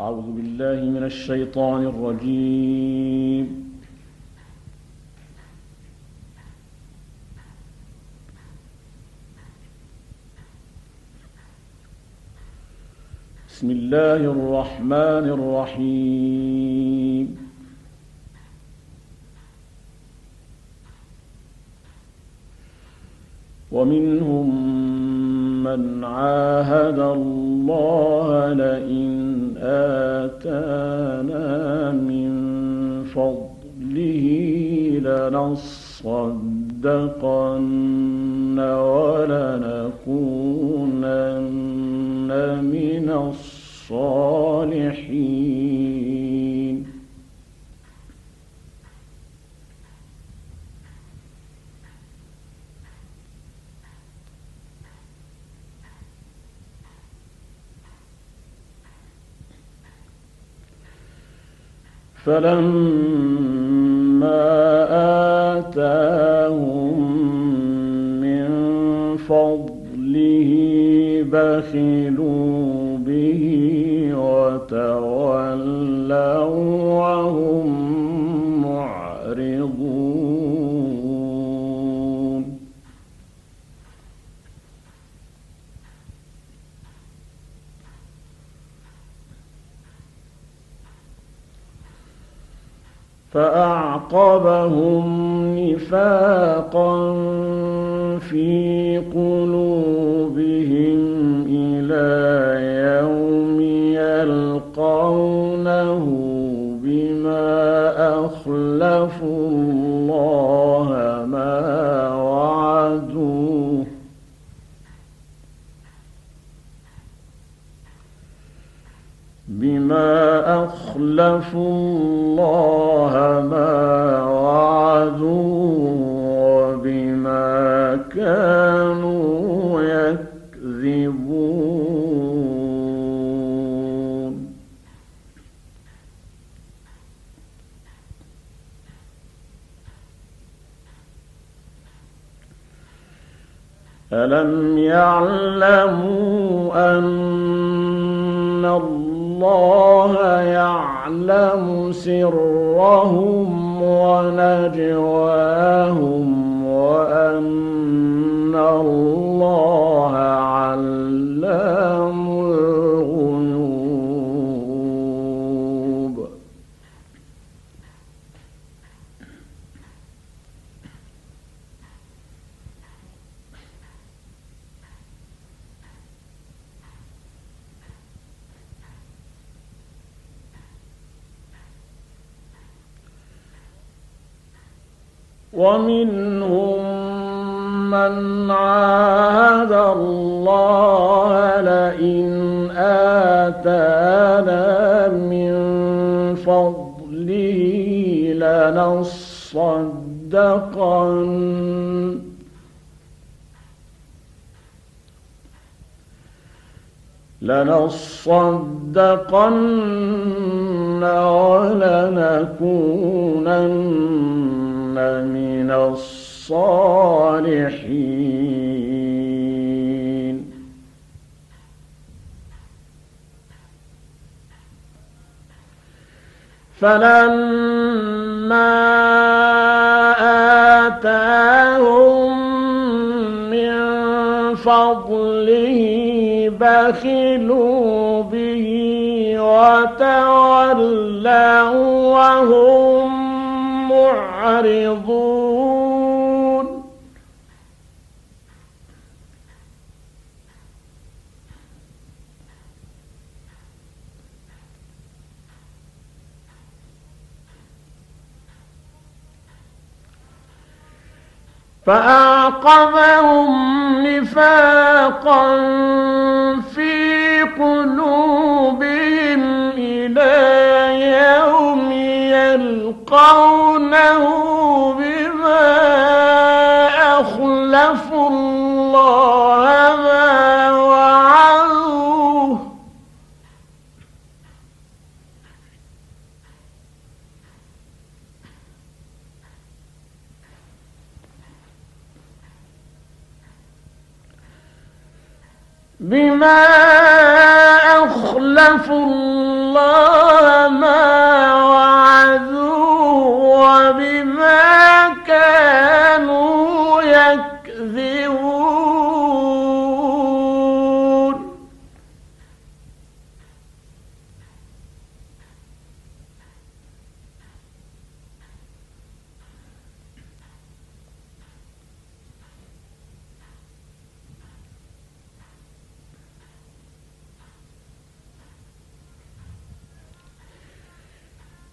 أعوذ بالله من الشيطان الرجيم. بسم الله الرحمن الرحيم. ومنهم من عاهد الله لئن آتانا من فضله لنصدقن ولنكونن من الصالحين فلما آتاهم من فضله بخلوا به وتولوا فأعقبهم نفاقا في قلوبهم إلى يوم يلقونه بما أخلفوا الله ما وعدوه. بما أخلفوا الله ما وعدوه وبما كانوا يكذبون. ألم يعلموا أن الله يعلم سرهم ونجواهم وأن ومنهم من عاهد الله لئن آتانا من فضله لنصدقن. لنصدقن ولنكونن من الصالحين. فلما آتاهم من فضله بخلوا به وتولوا وهم معرضون فأعقبهم نفاقا يلقونه بما أخلفوا الله ما وعدوه. بما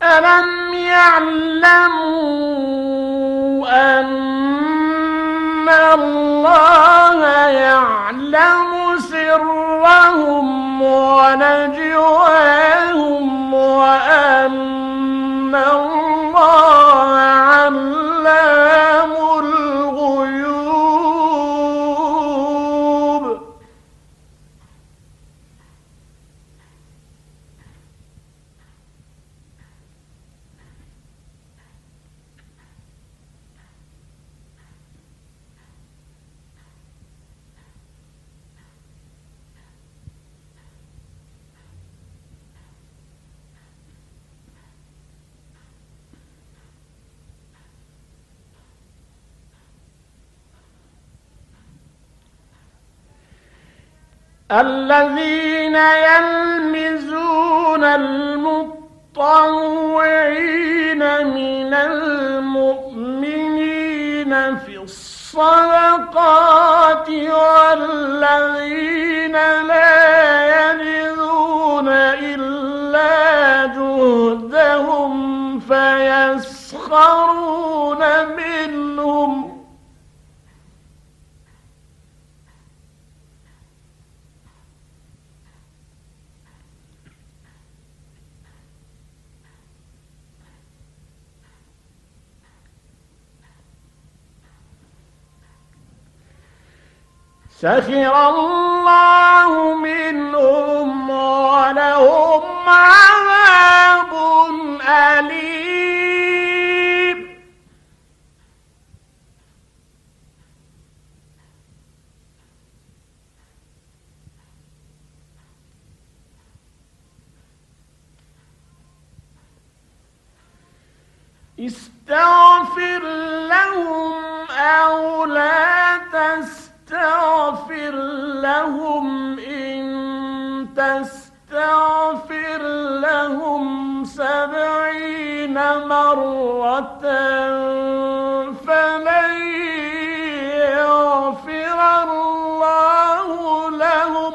ألم يعلموا أن الله يعلم سرهم ونجواهم وأن الله الذين يلمزون المطوعين من المؤمنين في الصدقات والذين لا يجدون إلا جهدهم فيسخرون منهم سخر الله منهم ولهم عذاب أليم. استغفر مرة فلن يغفر الله لهم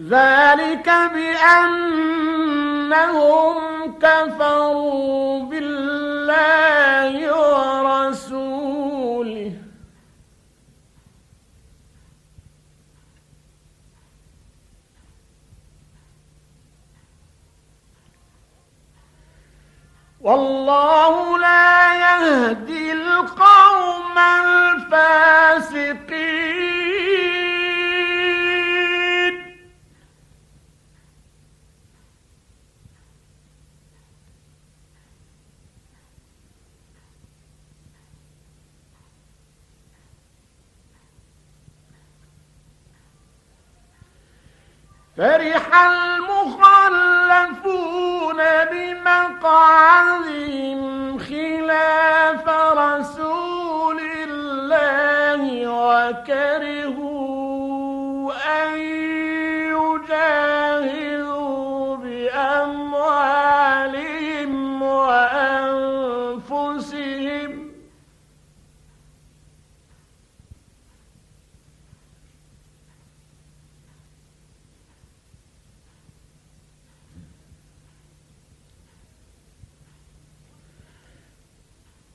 ذلك بأنهم كفروا بالله ورسوله. والله لا يهدي القوم فرح المخلفون بمقعدهم خلاف رسول الله وكرهوا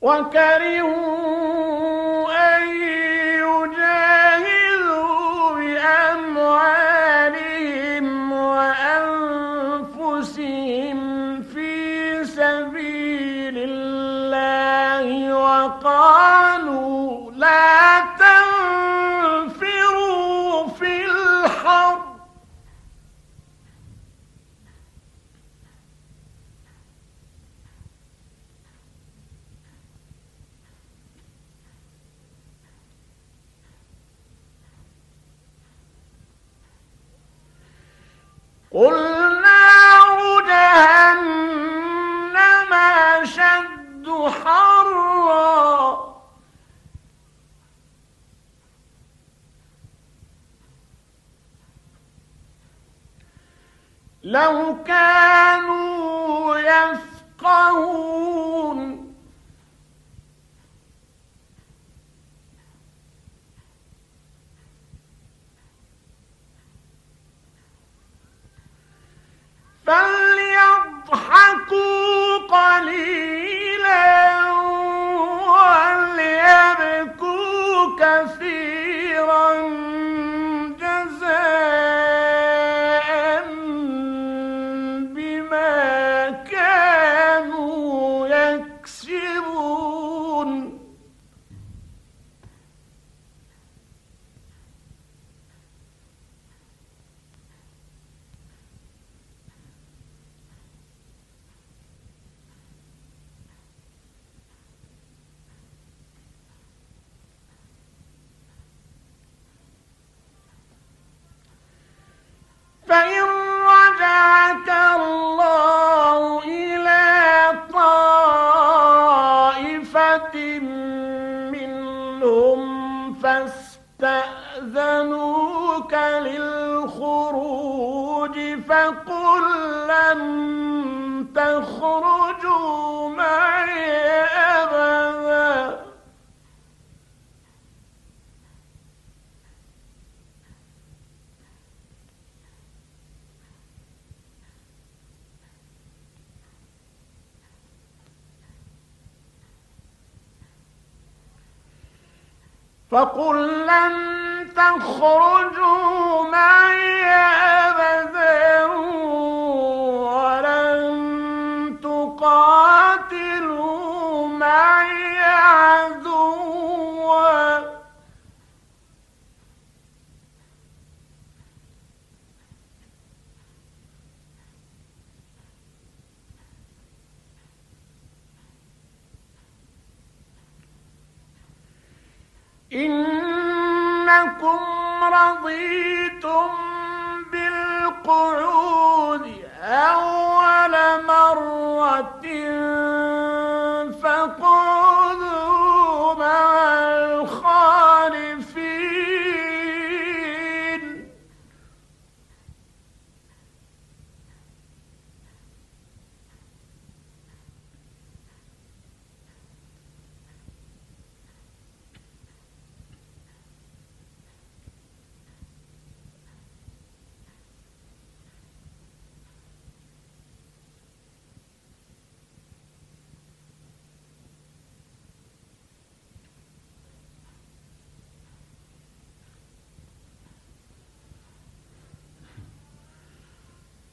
وكرهوا قل جهنم أشد حرا. لو كانوا يفقهون Bye. فقل لن تخرجوا معي إنكم رضيتم بالقعود أول مرة فقعدوا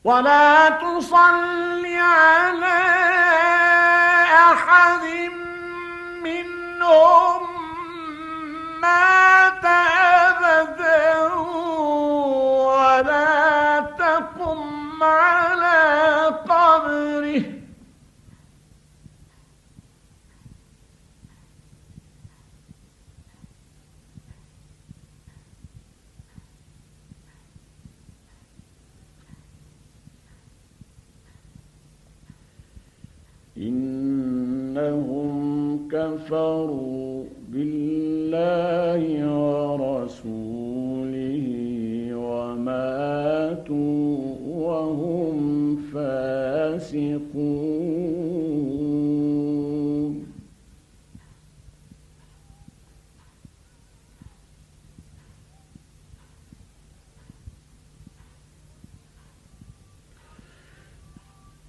ولا تصل على أحد منهم مات كفروا بالله ورسوله وماتوا وهم فاسقون.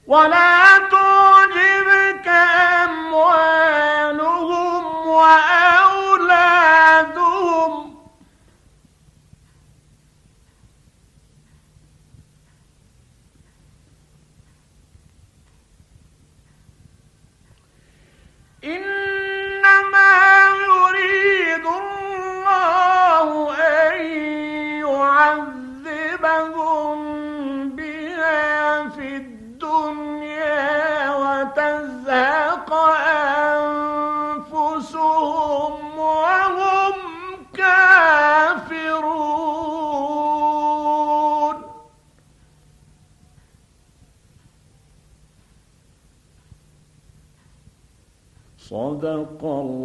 ولا فهم بها في الدنيا وتزهق أنفسهم وهم كافرون صدق الله